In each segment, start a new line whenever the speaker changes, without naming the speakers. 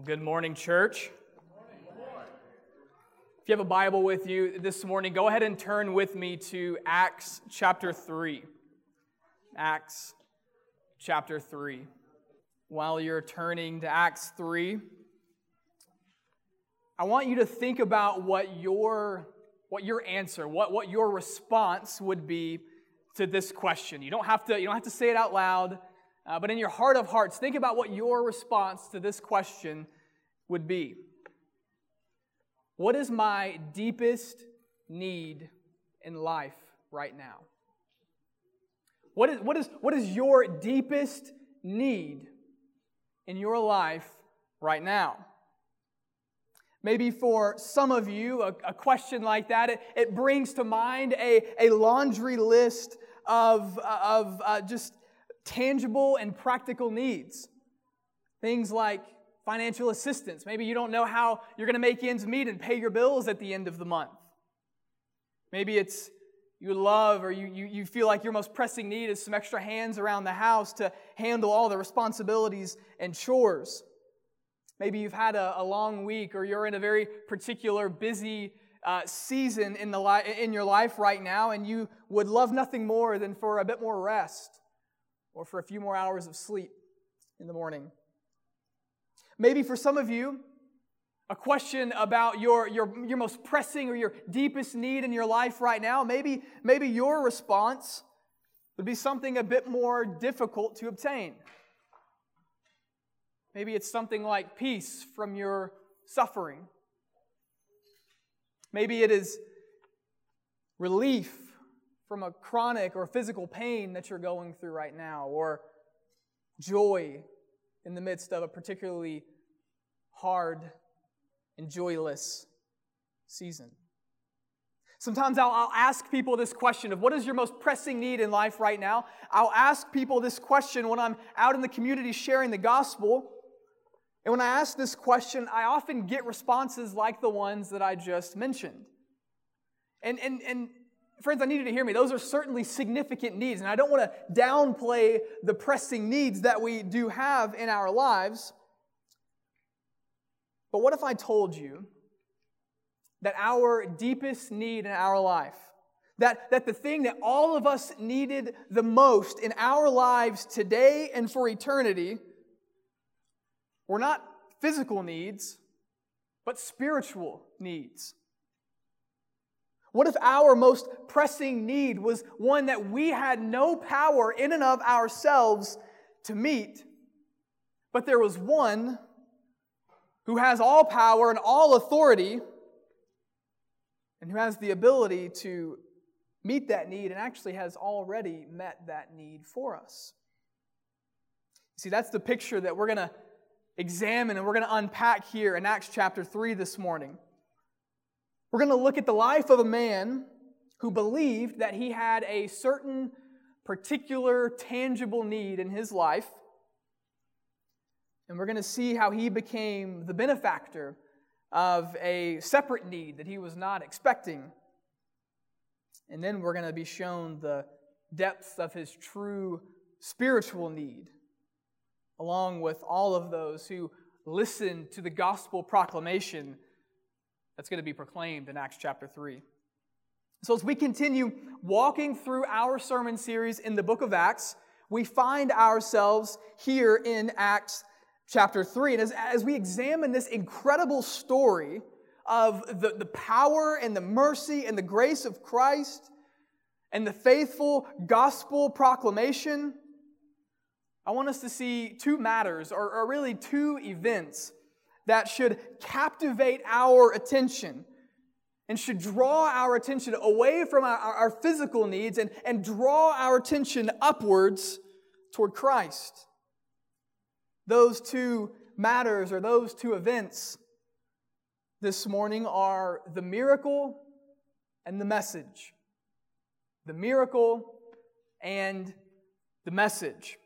Well, good morning, church. If you have a Bible with you this morning, go ahead and turn with me to Acts chapter 3. Acts chapter 3. While you're turning to Acts 3, I want you to think about what your, what your answer, what, what your response would be to this question. You don't have to, you don't have to say it out loud. Uh, but in your heart of hearts, think about what your response to this question would be. What is my deepest need in life right now? What is, what is, what is your deepest need in your life right now? Maybe for some of you, a, a question like that, it, it, brings to mind a, a laundry list of, of uh, just tangible and practical needs. Things like financial assistance. Maybe you don't know how you're going to make ends meet and pay your bills at the end of the month. Maybe it's you love or you, you, you feel like your most pressing need is some extra hands around the house to handle all the responsibilities and chores. Maybe you've had a, a long week or you're in a very particular busy uh, season in, the li- in your life right now and you would love nothing more than for a bit more rest or for a few more hours of sleep in the morning. Maybe for some of you, a question about your, your, your most pressing or your deepest need in your life right now, maybe, maybe your response would be something a bit more difficult to obtain. Maybe it's something like peace from your suffering. Maybe it is relief from a chronic or physical pain that you're going through right now, or joy in the midst of a particularly hard and joyless season. Sometimes I'll, I'll, ask people this question of what is your most pressing need in life right now? I'll ask people this question when I'm out in the community sharing the gospel. And when I ask this question, I often get responses like the ones that I just mentioned. And, and, and friends, I need you to hear me. Those are certainly significant needs, and I don't want to downplay the pressing needs that we do have in our lives. But what if I told you that our deepest need in our life, that, that the thing that all of us needed the most in our lives today and for eternity, were not physical needs, but spiritual needs? What if our most pressing need was one that we had no power in and of ourselves to meet, but there was one who has all power and all authority and who has the ability to meet that need and actually has already met that need for us? See, that's the picture that we're going to examine and we're going to unpack here in Acts chapter 3 this morning. We're going to look at the life of a man who believed that he had a certain particular tangible need in his life. And we're going to see how he became the benefactor of a separate need that he was not expecting. And then we're going to be shown the depths of his true spiritual need, along with all of those who listened to the gospel proclamation that's going to be proclaimed in Acts chapter 3. So, as we continue walking through our sermon series in the book of Acts, we find ourselves here in Acts chapter 3. And as, as we examine this incredible story of the, the power and the mercy and the grace of Christ and the faithful gospel proclamation, I want us to see two matters, or, or really two events that should captivate our attention and should draw our attention away from our, our, physical needs and, and draw our attention upwards toward Christ. Those two matters or those two events this morning are the miracle and the message. The miracle and the message.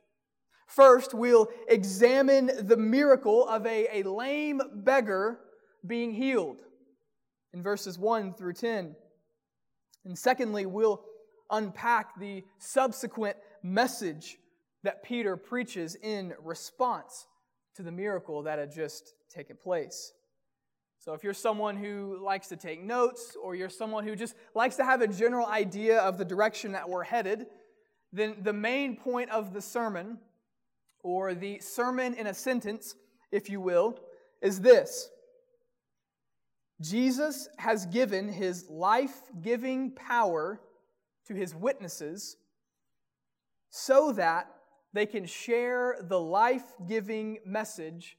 First, we'll examine the miracle of a, a lame beggar being healed in verses 1 through 10. And secondly, we'll unpack the subsequent message that Peter preaches in response to the miracle that had just taken place. So, if you're someone who likes to take notes, or you're someone who just likes to have a general idea of the direction that we're headed, then the main point of the sermon, or the sermon in a sentence, if you will, is this Jesus has given his life giving power to his witnesses so that they can share the life giving message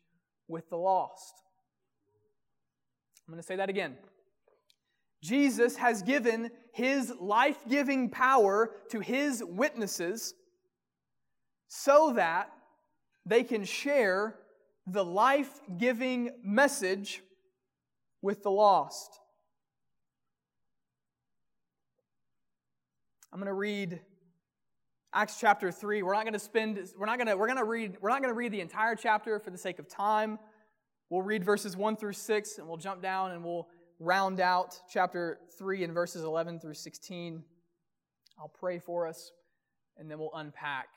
with the lost. I'm going to say that again. Jesus has given his life giving power to his witnesses so that they can share the life giving message with the lost. I'm going to read Acts chapter 3. We're not going to spend we're not going to we're going to read we're not going to read the entire chapter for the sake of time. We'll read verses 1 through 6 and we'll jump down and we'll round out chapter 3 and verses 11 through 16. I'll pray for us and then we'll unpack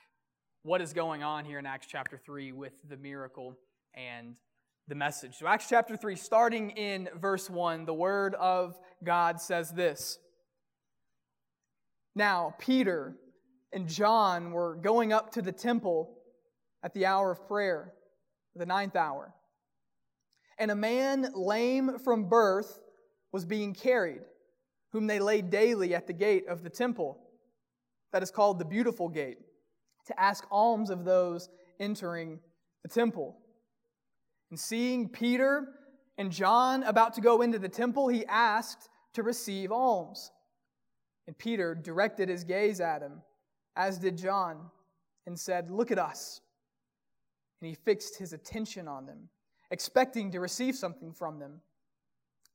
what is going on here in Acts chapter 3 with the miracle and the message. So, Acts chapter 3, starting in verse 1, the word of God says this Now, Peter and John were going up to the temple at the hour of prayer, the ninth hour. And a man lame from birth was being carried, whom they laid daily at the gate of the temple, that is called the Beautiful Gate, to ask alms of those entering the temple. And seeing Peter and John about to go into the temple, he asked to receive alms. And Peter directed his gaze at him, as did John, and said, Look at us. And he fixed his attention on them, expecting to receive something from them.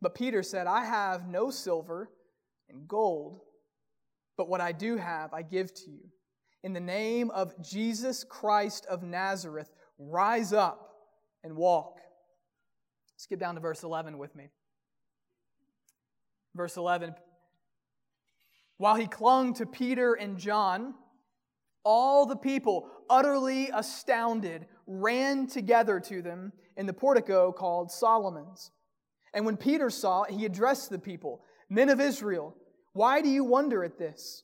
But Peter said, I have no silver and gold, but what I do have I give to you. In the name of Jesus Christ of Nazareth, rise up and walk. Skip down to verse 11 with me. Verse 11 While he clung to Peter and John, all the people, utterly astounded, ran together to them in the portico called Solomon's. And when Peter saw it, he addressed the people Men of Israel, why do you wonder at this?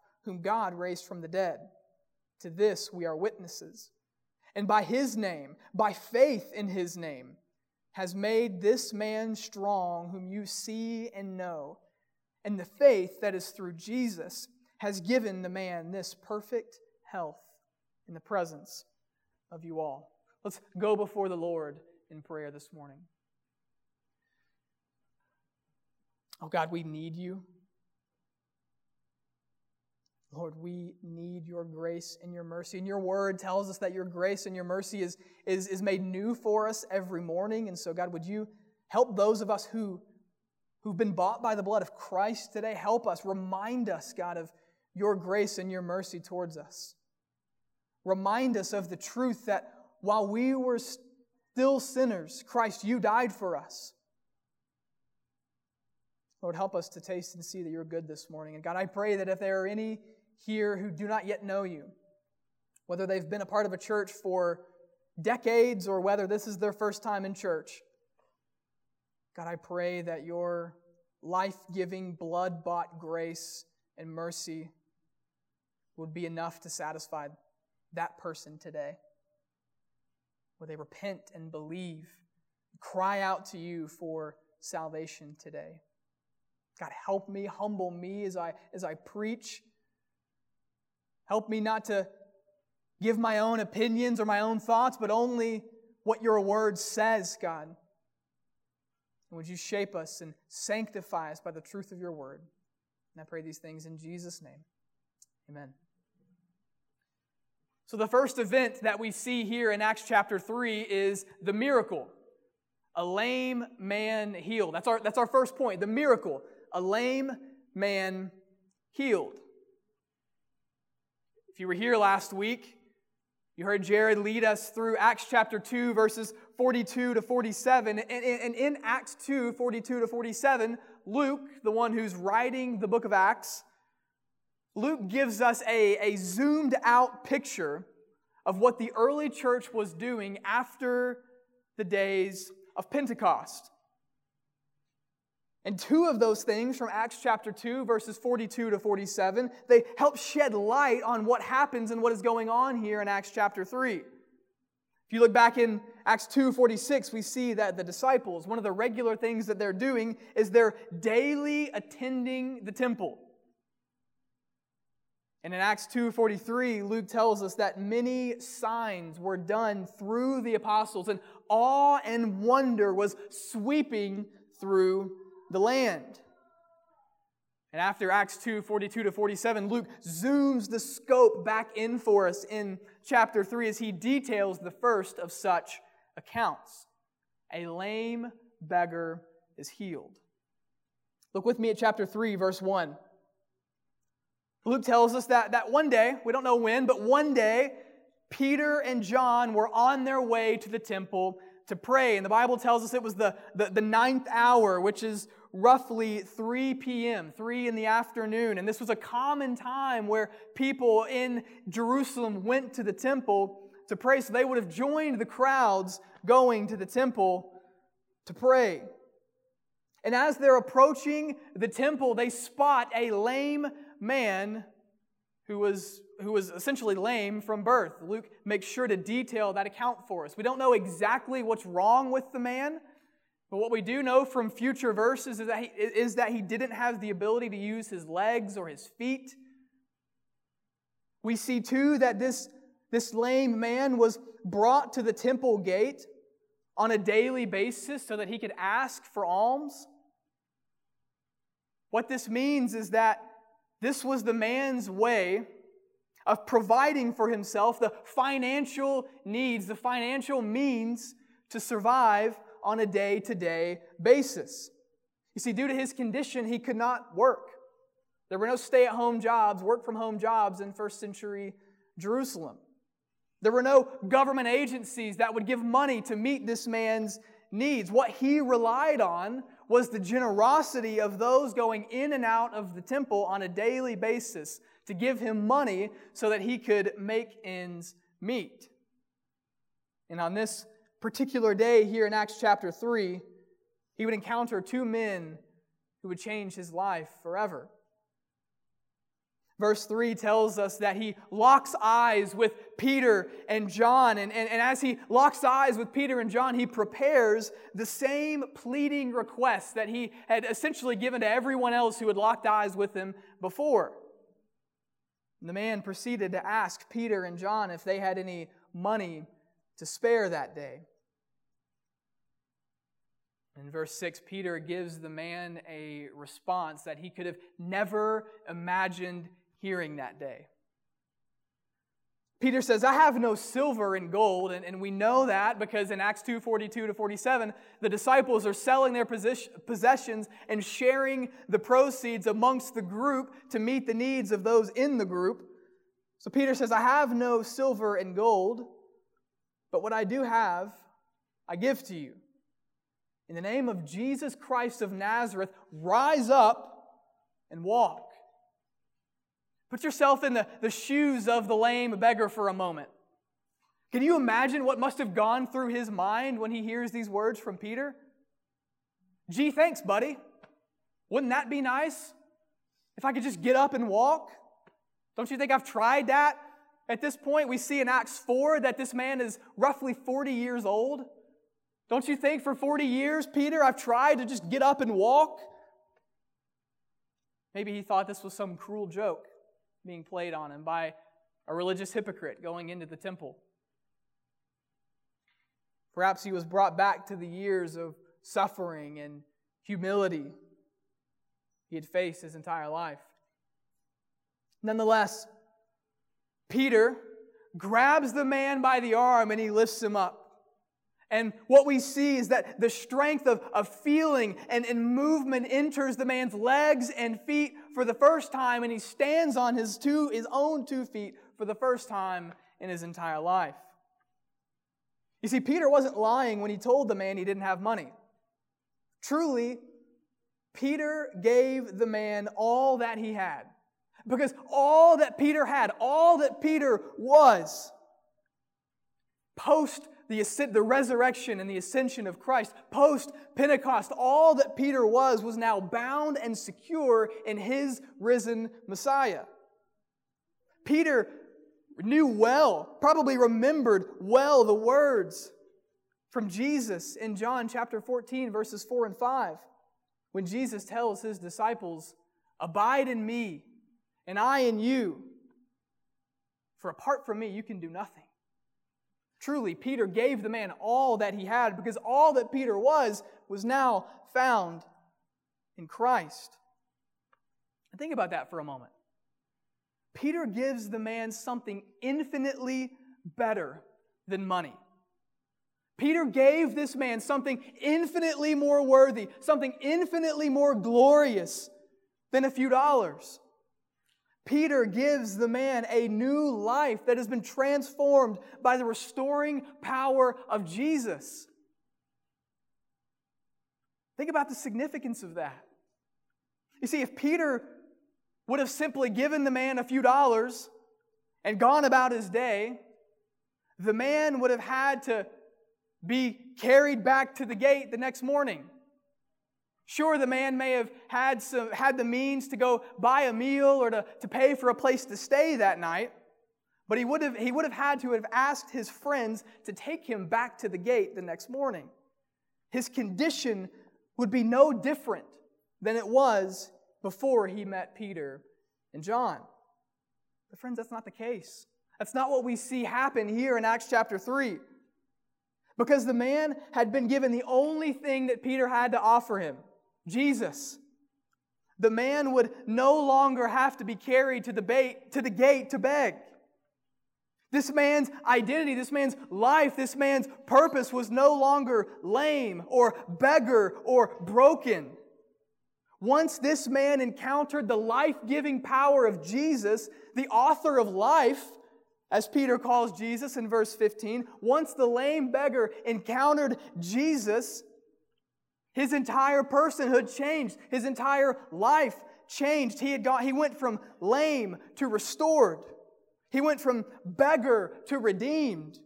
whom God raised from the dead. To this we are witnesses. And by his name, by faith in his name, has made this man strong, whom you see and know. And the faith that is through Jesus has given the man this perfect health in the presence of you all. Let's go before the Lord in prayer this morning. Oh God, we need you. Lord, we need your grace and your mercy. And your word tells us that your grace and your mercy is, is, is made new for us every morning. And so, God, would you help those of us who, who've been bought by the blood of Christ today? Help us, remind us, God, of your grace and your mercy towards us. Remind us of the truth that while we were still sinners, Christ, you died for us. Lord, help us to taste and see that you're good this morning. And God, I pray that if there are any here who do not yet know you, whether they've been a part of a church for decades or whether this is their first time in church. God, I pray that your life giving, blood bought grace and mercy would be enough to satisfy that person today. Where they repent and believe, cry out to you for salvation today. God, help me, humble me as I, as I preach Help me not to give my own opinions or my own thoughts, but only what your word says, God. And would you shape us and sanctify us by the truth of your word? And I pray these things in Jesus' name. Amen. So, the first event that we see here in Acts chapter 3 is the miracle. A lame man healed. That's our, that's our first point, the miracle. A lame man healed. If you were here last week, you heard Jared lead us through Acts chapter 2, verses 42 to 47. And in Acts 2, 42 to 47, Luke, the one who's writing the book of Acts, Luke gives us a, a zoomed out picture of what the early church was doing after the days of Pentecost. And two of those things from Acts chapter 2, verses 42 to 47, they help shed light on what happens and what is going on here in Acts chapter 3. If you look back in Acts 2 46, we see that the disciples, one of the regular things that they're doing is they're daily attending the temple. And in Acts 2:43, Luke tells us that many signs were done through the apostles and awe and wonder was sweeping through the land. And after Acts 2 42 to 47, Luke zooms the scope back in for us in chapter 3 as he details the first of such accounts. A lame beggar is healed. Look with me at chapter 3, verse 1. Luke tells us that, that one day, we don't know when, but one day, Peter and John were on their way to the temple to pray. And the Bible tells us it was the, the, the ninth hour, which is roughly 3 p.m., 3 in the afternoon. And this was a common time where people in Jerusalem went to the temple to pray. So they would have joined the crowds going to the temple to pray. And as they're approaching the temple, they spot a lame man who was, who was essentially lame from birth. Luke makes sure to detail that account for us. We don't know exactly what's wrong with the man, but what we do know from future verses is that he, is that he didn't have the ability to use his legs or his feet. We see too that this, this lame man was brought to the temple gate on a daily basis so that he could ask for alms. What this means is that this was the man's way of providing for himself the financial needs, the financial means to survive on a day to day basis. You see, due to his condition, he could not work. There were no stay at home jobs, work from home jobs in first century Jerusalem. There were no government agencies that would give money to meet this man's needs. What he relied on was the generosity of those going in and out of the temple on a daily basis to give him money so that he could make ends meet. And on this particular day here in Acts chapter 3, he would encounter two men who would change his life forever. Verse 3 tells us that he locks eyes with Peter and John. And, and, and as he locks eyes with Peter and John, he prepares the same pleading request that he had essentially given to everyone else who had locked eyes with him before. And the man proceeded to ask Peter and John if they had any money to spare that day. In verse 6, Peter gives the man a response that he could have never imagined hearing that day. Peter says, I have no silver and gold. And, and we know that because in Acts 2 42 to 47, the disciples are selling their possessions and sharing the proceeds amongst the group to meet the needs of those in the group. So Peter says, I have no silver and gold, but what I do have, I give to you. In the name of Jesus Christ of Nazareth, rise up and walk. Put yourself in the, the shoes of the lame beggar for a moment. Can you imagine what must have gone through his mind when he hears these words from Peter? Gee, thanks, buddy. Wouldn't that be nice? If I could just get up and walk? Don't you think I've tried that? At this point, we see in Acts 4 that this man is roughly 40 years old. Don't you think for 40 years, Peter, I've tried to just get up and walk? Maybe he thought this was some cruel joke being played on him by a religious hypocrite going into the temple. Perhaps he was brought back to the years of suffering and humility he had faced his entire life. Nonetheless, Peter grabs the man by the arm and he lifts him up. And what we see is that the strength of, of feeling and, and movement enters the man's legs and feet for the first time, and he stands on his, two, his own two feet for the first time in his entire life. You see, Peter wasn't lying when he told the man he didn't have money. Truly, Peter gave the man all that he had. Because all that Peter had, all that Peter was, post the, the resurrection and the ascension of Christ, post Pentecost, all that Peter was was now bound and secure in his risen Messiah. Peter knew well, probably remembered well the words from Jesus in John chapter 14, verses 4 and 5, when Jesus tells his disciples, Abide in me, and I in you. For apart from me, you can do nothing. Truly, Peter gave the man all that he had because all that Peter was was now found in Christ. Think about that for a moment. Peter gives the man something infinitely better than money. Peter gave this man something infinitely more worthy, something infinitely more glorious than a few dollars. Peter gives the man a new life that has been transformed by the restoring power of Jesus. Think about the significance of that. You see, if Peter would have simply given the man a few dollars and gone about his day, the man would have had to be carried back to the gate the next morning. Sure, the man may have had, some, had the means to go buy a meal or to, to pay for a place to stay that night, but he would, have, he would have had to have asked his friends to take him back to the gate the next morning. His condition would be no different than it was before he met Peter and John. But, friends, that's not the case. That's not what we see happen here in Acts chapter 3. Because the man had been given the only thing that Peter had to offer him Jesus. The man would no longer have to be carried to the, to the gate to beg. This man's identity, this man's life, this man's purpose was no longer lame or beggar or broken. Once this man encountered the life giving power of Jesus, the author of life, as Peter calls Jesus in verse 15, once the lame beggar encountered Jesus, his entire personhood changed. His entire life changed. He, had got, he went from lame to restored. He went from beggar to redeemed.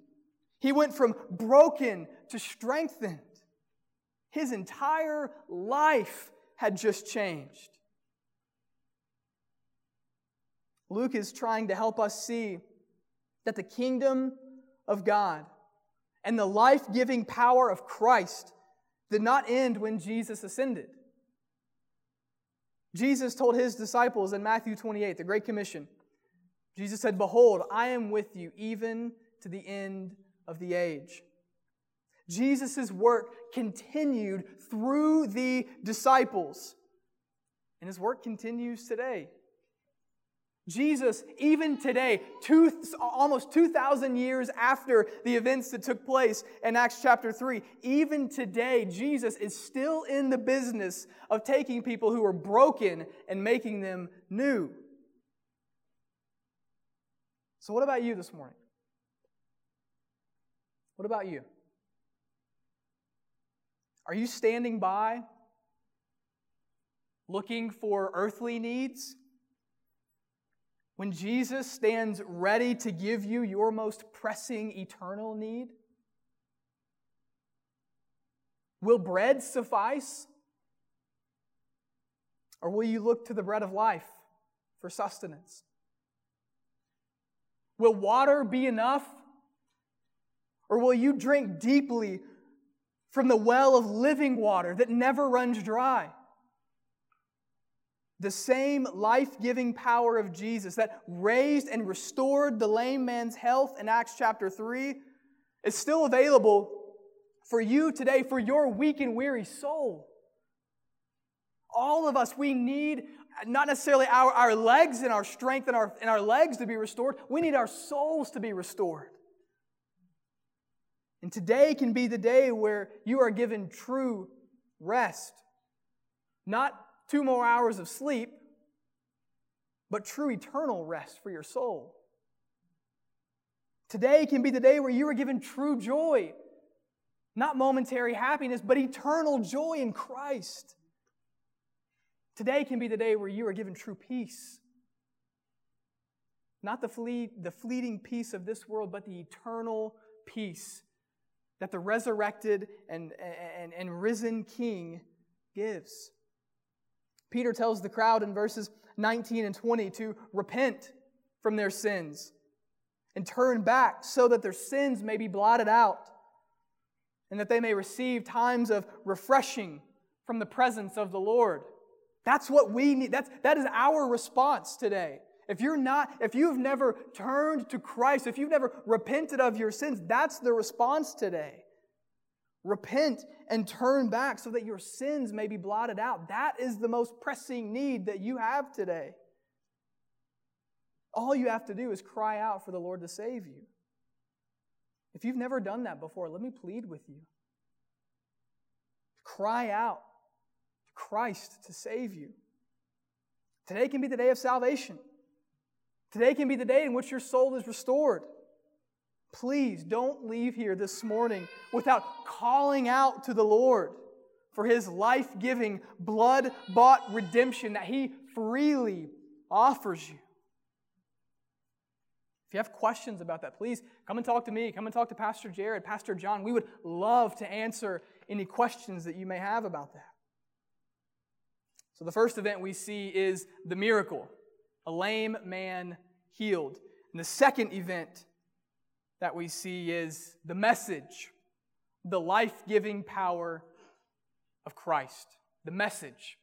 He went from broken to strengthened. His entire life had just changed. Luke is trying to help us see that the kingdom of God and the life giving power of Christ did not end when Jesus ascended. Jesus told his disciples in Matthew 28, the Great Commission, Jesus said, Behold, I am with you even to the end of the age. Jesus' work continued through the disciples, and his work continues today. Jesus, even today, two, almost 2,000 years after the events that took place in Acts chapter 3, even today, Jesus is still in the business of taking people who are broken and making them new. So, what about you this morning? What about you? Are you standing by looking for earthly needs? When Jesus stands ready to give you your most pressing eternal need? Will bread suffice? Or will you look to the bread of life for sustenance? Will water be enough? Or will you drink deeply from the well of living water that never runs dry? The same life giving power of Jesus that raised and restored the lame man's health in Acts chapter 3 is still available for you today, for your weak and weary soul. All of us, we need not necessarily our, our legs and our strength and our, and our legs to be restored, we need our souls to be restored. And today can be the day where you are given true rest. Not two more hours of sleep, but true eternal rest for your soul. Today can be the day where you are given true joy. Not momentary happiness, but eternal joy in Christ. Today can be the day where you are given true peace. Not the, fleet, the fleeting peace of this world, but the eternal peace that the resurrected and, and, and risen King gives. Peter tells the crowd in verses 19 and 20 to repent from their sins and turn back so that their sins may be blotted out and that they may receive times of refreshing from the presence of the Lord. That's what we need. That's, that is our response today. If you're not, if you've never turned to Christ, if you've never repented of your sins, that's the response today. Repent and turn back so that your sins may be blotted out. That is the most pressing need that you have today. All you have to do is cry out for the Lord to save you. If you've never done that before, let me plead with you. Cry out to Christ to save you. Today can be the day of salvation. Today can be the day in which your soul is restored. Please don't leave here this morning without calling out to the Lord for his life giving, blood bought redemption that he freely offers you. If you have questions about that, please come and talk to me. Come and talk to Pastor Jared, Pastor John. We would love to answer any questions that you may have about that. So, the first event we see is the miracle a lame man healed. And the second event that we see is the message, the life giving power of Christ. The message,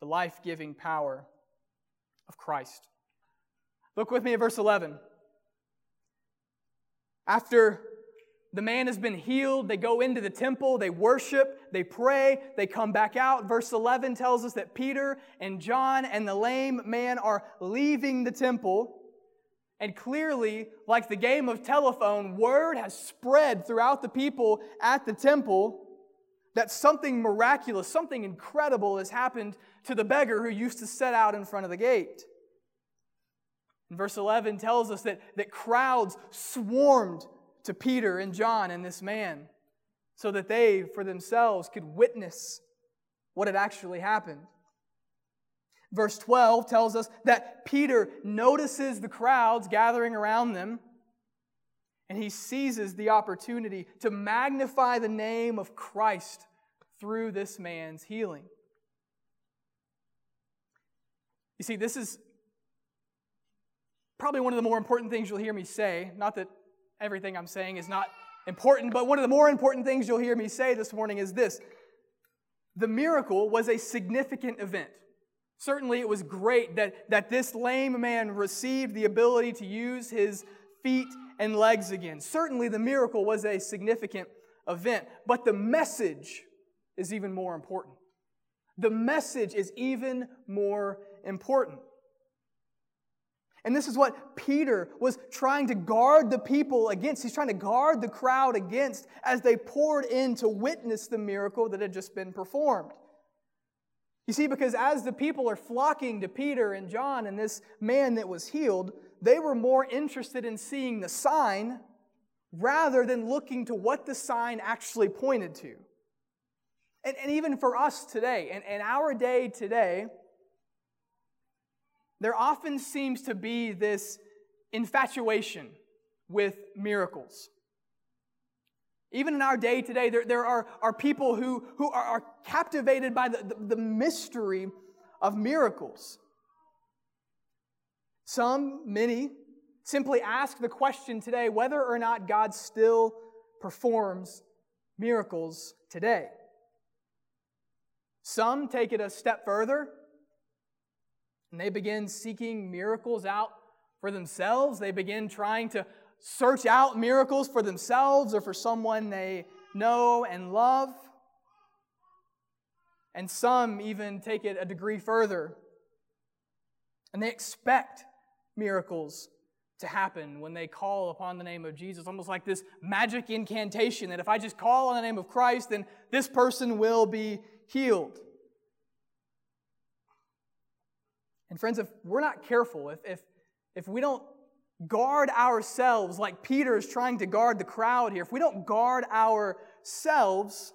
the life giving power of Christ. Look with me at verse 11. After the man has been healed. They go into the temple, they worship, they pray, they come back out. Verse 11 tells us that Peter and John and the lame man are leaving the temple. And clearly, like the game of telephone, word has spread throughout the people at the temple that something miraculous, something incredible has happened to the beggar who used to set out in front of the gate. And verse 11 tells us that, that crowds swarmed to Peter and John and this man so that they, for themselves, could witness what had actually happened. Verse 12 tells us that Peter notices the crowds gathering around them and he seizes the opportunity to magnify the name of Christ through this man's healing. You see, this is probably one of the more important things you'll hear me say. Not that everything I'm saying is not important, but one of the more important things you'll hear me say this morning is this the miracle was a significant event. Certainly, it was great that, that this lame man received the ability to use his feet and legs again. Certainly, the miracle was a significant event, but the message is even more important. The message is even more important. And this is what Peter was trying to guard the people against. He's trying to guard the crowd against as they poured in to witness the miracle that had just been performed. You see, because as the people are flocking to Peter and John and this man that was healed, they were more interested in seeing the sign rather than looking to what the sign actually pointed to. And, and even for us today, in, in our day today, there often seems to be this infatuation with miracles. Even in our day today, there, there are, are people who, who are, are captivated by the, the, the mystery of miracles. Some, many, simply ask the question today whether or not God still performs miracles today. Some take it a step further and they begin seeking miracles out for themselves. They begin trying to search out miracles for themselves or for someone they know and love. And some even take it a degree further. And they expect miracles to happen when they call upon the name of Jesus, almost like this magic incantation that if I just call on the name of Christ, then this person will be healed. And friends, if we're not careful, if, if, if we don't guard ourselves like Peter is trying to guard the crowd here, if we don't guard ourselves,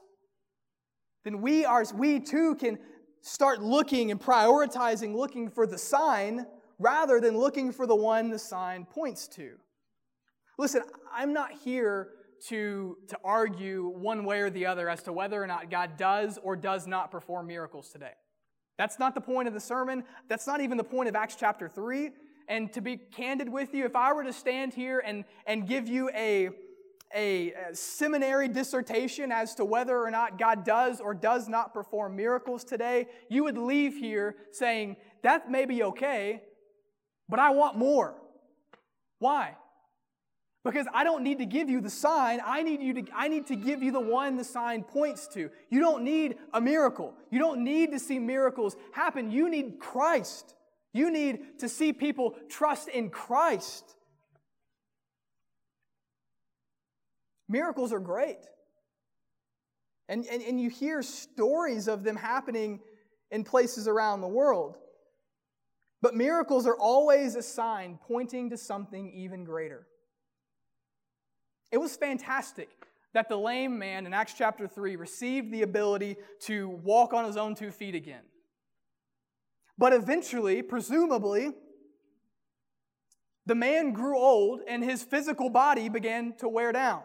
then we, are, we too can start looking and prioritizing looking for the sign rather than looking for the one the sign points to. Listen, I'm not here to, to argue one way or the other as to whether or not God does or does not perform miracles today. That's not the point of the sermon. That's not even the point of Acts chapter 3. And to be candid with you, if I were to stand here and, and give you a, a, a seminary dissertation as to whether or not God does or does not perform miracles today, you would leave here saying, that may be okay, but I want more. Why? Because I don't need to give you the sign. I need you to I need to give you the one the sign points to. You don't need a miracle. You don't need to see miracles happen. You need Christ. You need to see people trust in Christ. Miracles are great. And, and, and you hear stories of them happening in places around the world. But miracles are always a sign pointing to something even greater. It was fantastic that the lame man in Acts chapter 3 received the ability to walk on his own two feet again. But eventually, presumably, the man grew old and his physical body began to wear down.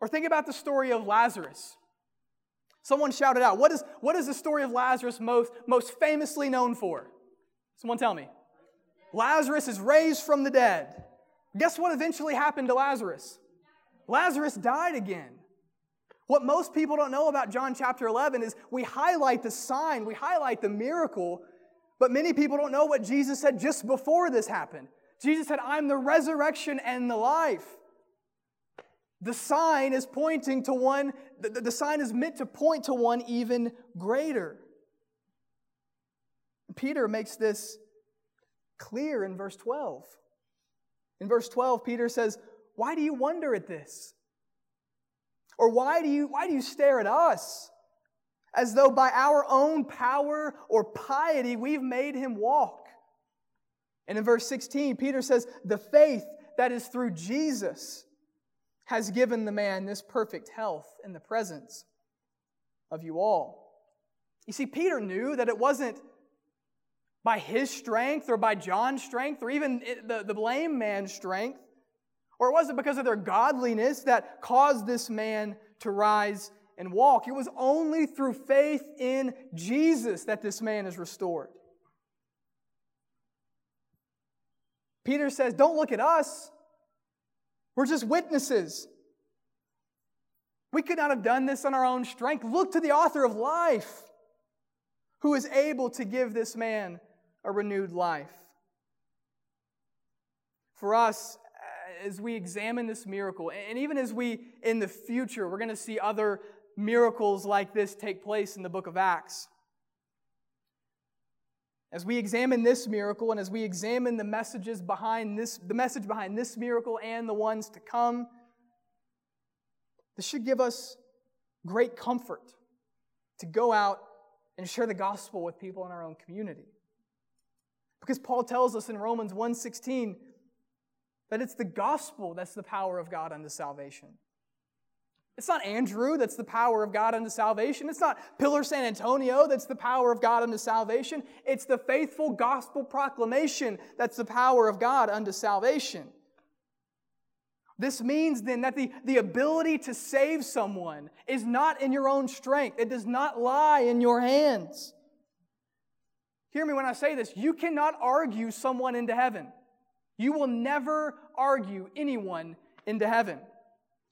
Or think about the story of Lazarus. Someone shouted out, what is, what is the story of Lazarus most, most famously known for? Someone tell me. Lazarus is raised from the dead. Guess what eventually happened to Lazarus? Lazarus died again. What most people don't know about John chapter 11 is we highlight the sign, we highlight the miracle, but many people don't know what Jesus said just before this happened. Jesus said, I'm the resurrection and the life. The sign is pointing to one, the, the sign is meant to point to one even greater. Peter makes this clear in verse 12. In verse 12, Peter says, Why do you wonder at this? Or why do you, why do you stare at us? As though by our own power or piety we've made him walk. And in verse 16, Peter says, The faith that is through Jesus has given the man this perfect health in the presence of you all. You see, Peter knew that it wasn't by his strength or by John's strength or even the, the lame man's strength, or was it because of their godliness that caused this man to rise and walk. It was only through faith in Jesus that this man is restored. Peter says, Don't look at us. We're just witnesses. We could not have done this on our own strength. Look to the author of life, who is able to give this man a renewed life. For us, as we examine this miracle, and even as we, in the future, we're going to see other miracles like this take place in the book of Acts. As we examine this miracle and as we examine the messages behind this, the message behind this miracle and the ones to come, this should give us great comfort to go out and share the gospel with people in our own community. Because Paul tells us in Romans 1:16 that it's the gospel that's the power of God unto salvation. It's not Andrew that's the power of God unto salvation. It's not Pillar San Antonio that's the power of God unto salvation. It's the faithful gospel proclamation that's the power of God unto salvation. This means then that the, the ability to save someone is not in your own strength. It does not lie in your hands. Hear me when I say this. You cannot argue someone into heaven. You will never argue anyone into heaven.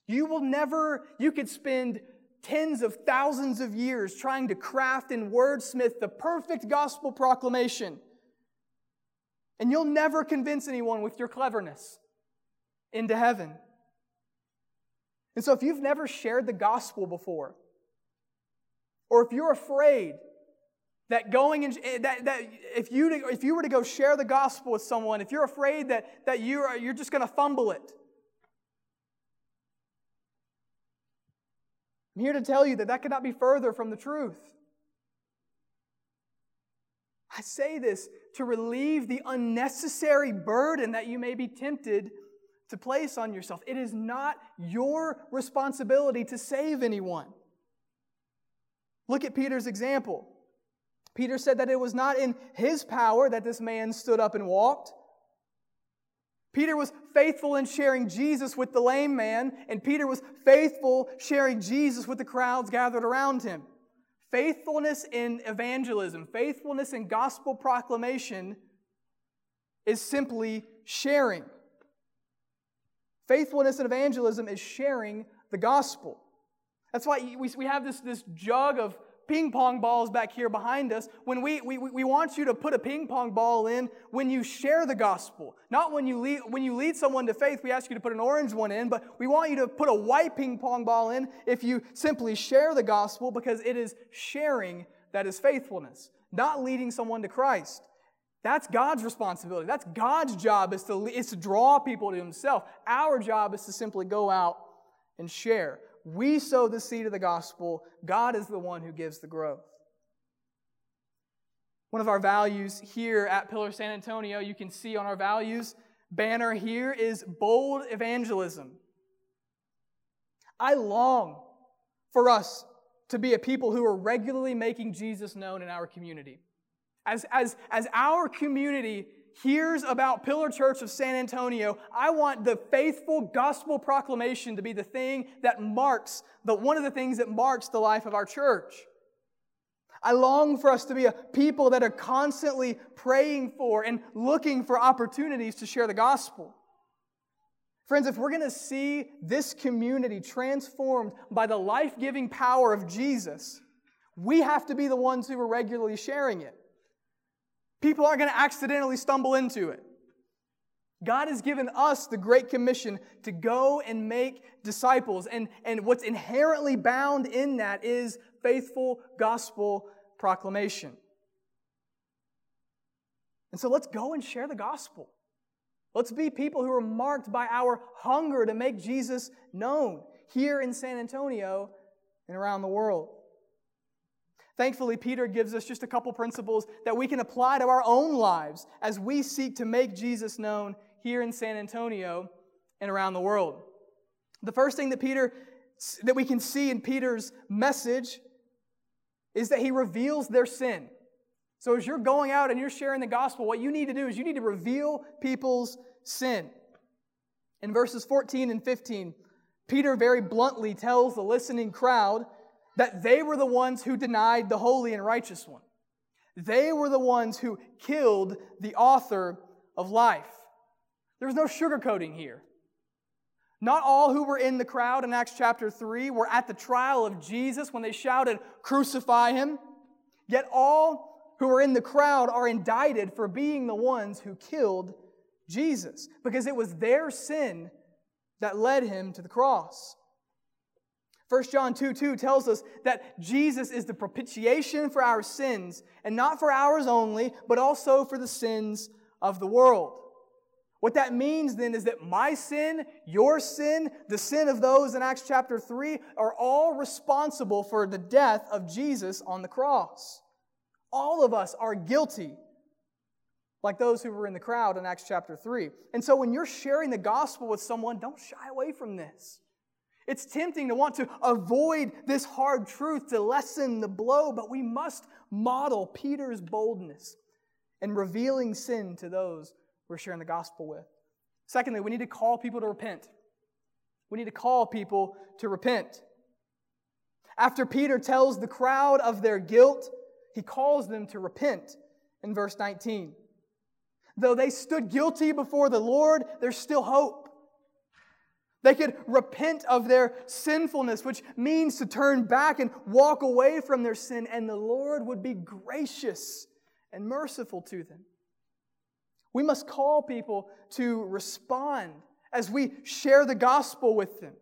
You will never, you could spend tens of thousands of years trying to craft and wordsmith the perfect gospel proclamation. And you'll never convince anyone with your cleverness into heaven. And so, if you've never shared the gospel before, or if you're afraid that going and eh, that, that if you if you were to go share the gospel with someone, if you're afraid that that you are you're just going to fumble it. I'm here to tell you that that could not be further from the truth. I say this to relieve the unnecessary burden that you may be tempted to place on yourself. It is not your responsibility to save anyone. Look at Peter's example. Peter said that it was not in his power that this man stood up and walked. Peter was faithful in sharing Jesus with the lame man, and Peter was faithful sharing Jesus with the crowds gathered around him. Faithfulness in evangelism, faithfulness in gospel proclamation is simply sharing. Faithfulness in evangelism is sharing the gospel. That's why we, we have this, this jug of ping pong balls back here behind us. When we, we, we want you to put a ping pong ball in when you share the gospel. Not when you, lead, when you lead someone to faith, we ask you to put an orange one in, but we want you to put a white ping pong ball in if you simply share the gospel because it is sharing that is faithfulness, not leading someone to Christ. That's God's responsibility. That's God's job is to, is to draw people to Himself. Our job is to simply go out and share. We sow the seed of the gospel. God is the one who gives the growth. One of our values here at Pillar San Antonio, you can see on our values banner here is bold evangelism. I long for us to be a people who are regularly making Jesus known in our community. As, as, as our community hears about Pillar Church of San Antonio, I want the faithful gospel proclamation to be the thing that marks, the, one of the things that marks the life of our church. I long for us to be a people that are constantly praying for and looking for opportunities to share the gospel. Friends, if we're going to see this community transformed by the life giving power of Jesus, we have to be the ones who are regularly sharing it. People aren't going to accidentally stumble into it. God has given us the Great Commission to go and make disciples. And, and what's inherently bound in that is faithful gospel proclamation. And so let's go and share the gospel. Let's be people who are marked by our hunger to make Jesus known here in San Antonio and around the world. Thankfully, Peter gives us just a couple principles that we can apply to our own lives as we seek to make Jesus known here in San Antonio and around the world. The first thing that Peter that we can see in Peter's message is that he reveals their sin. So as you're going out and you're sharing the gospel, what you need to do is you need to reveal people's sin. In verses 14 and 15, Peter very bluntly tells the listening crowd that they were the ones who denied the holy and righteous one. They were the ones who killed the author of life. There's no sugarcoating here. Not all who were in the crowd in Acts chapter 3 were at the trial of Jesus when they shouted, Crucify him. Yet all who were in the crowd are indicted for being the ones who killed Jesus because it was their sin that led him to the cross. 1 John 2 2 tells us that Jesus is the propitiation for our sins, and not for ours only, but also for the sins of the world. What that means then is that my sin, your sin, the sin of those in Acts chapter 3 are all responsible for the death of Jesus on the cross. All of us are guilty, like those who were in the crowd in Acts chapter 3. And so when you're sharing the gospel with someone, don't shy away from this. It's tempting to want to avoid this hard truth to lessen the blow, but we must model Peter's boldness in revealing sin to those we're sharing the gospel with. Secondly, we need to call people to repent. We need to call people to repent. After Peter tells the crowd of their guilt, he calls them to repent in verse 19. Though they stood guilty before the Lord, there's still hope. They could repent of their sinfulness, which means to turn back and walk away from their sin, and the Lord would be gracious and merciful to them. We must call people to respond as we share the gospel with them,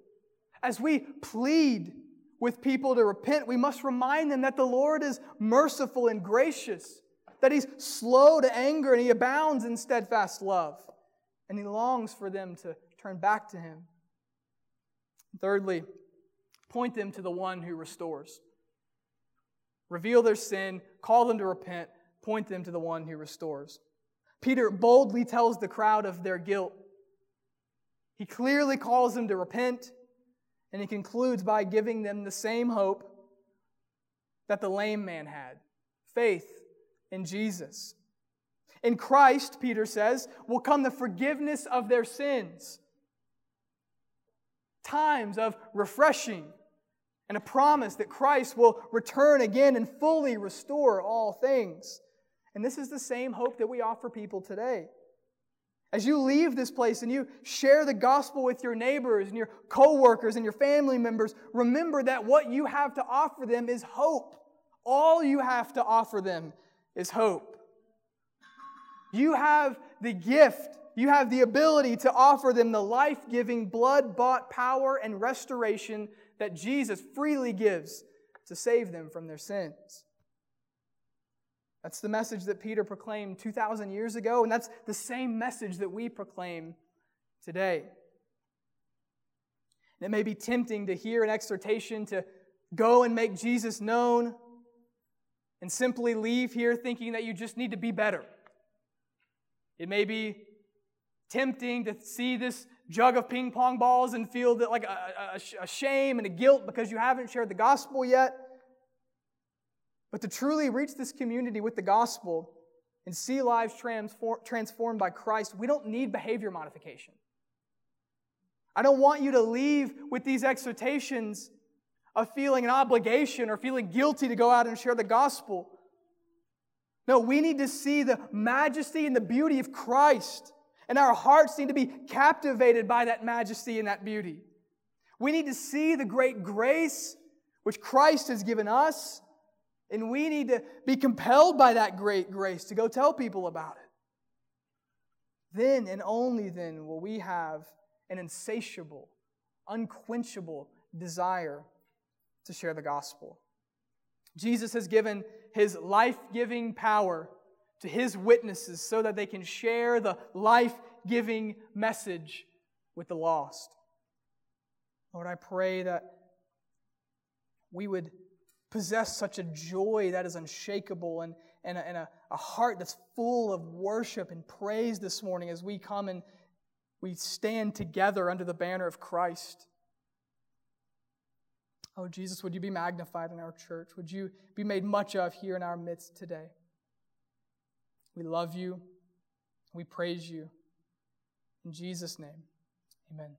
as we plead with people to repent, we must remind them that the Lord is merciful and gracious, that He's slow to anger and He abounds in steadfast love, and He longs for them to turn back to Him. Thirdly, point them to the one who restores. Reveal their sin, call them to repent, point them to the one who restores. Peter boldly tells the crowd of their guilt. He clearly calls them to repent, and he concludes by giving them the same hope that the lame man had faith in Jesus. In Christ, Peter says, will come the forgiveness of their sins. Times of refreshing and a promise that Christ will return again and fully restore all things. And this is the same hope that we offer people today. As you leave this place and you share the gospel with your neighbors and your coworkers and your family members, remember that what you have to offer them is hope. All you have to offer them is hope. You have the gift, you have the ability to offer them the life giving, blood bought power and restoration that Jesus freely gives to save them from their sins. That's the message that Peter proclaimed 2,000 years ago, and that's the same message that we proclaim today. And it may be tempting to hear an exhortation to go and make Jesus known and simply leave here thinking that you just need to be better. It may be tempting to see this jug of ping pong balls and feel that like a, a, a shame and a guilt because you haven't shared the gospel yet. But to truly reach this community with the gospel and see lives transform, transformed by Christ, we don't need behavior modification. I don't want you to leave with these exhortations of feeling an obligation or feeling guilty to go out and share the gospel. No, we need to see the majesty and the beauty of Christ, and our hearts need to be captivated by that majesty and that beauty. We need to see the great grace which Christ has given us and we need to be compelled by that great grace to go tell people about it. Then and only then will we have an insatiable, unquenchable desire to share the gospel. Jesus has given his life giving power to his witnesses so that they can share the life giving message with the lost. Lord, I pray that we would possess such a joy that is unshakable and, and, a, and a, a heart that's full of worship and praise this morning as we come and we stand together under the banner of Christ. Oh, Jesus, would you be magnified in our church? Would you be made much of here in our midst today? We love you. We praise you. In Jesus' name, amen.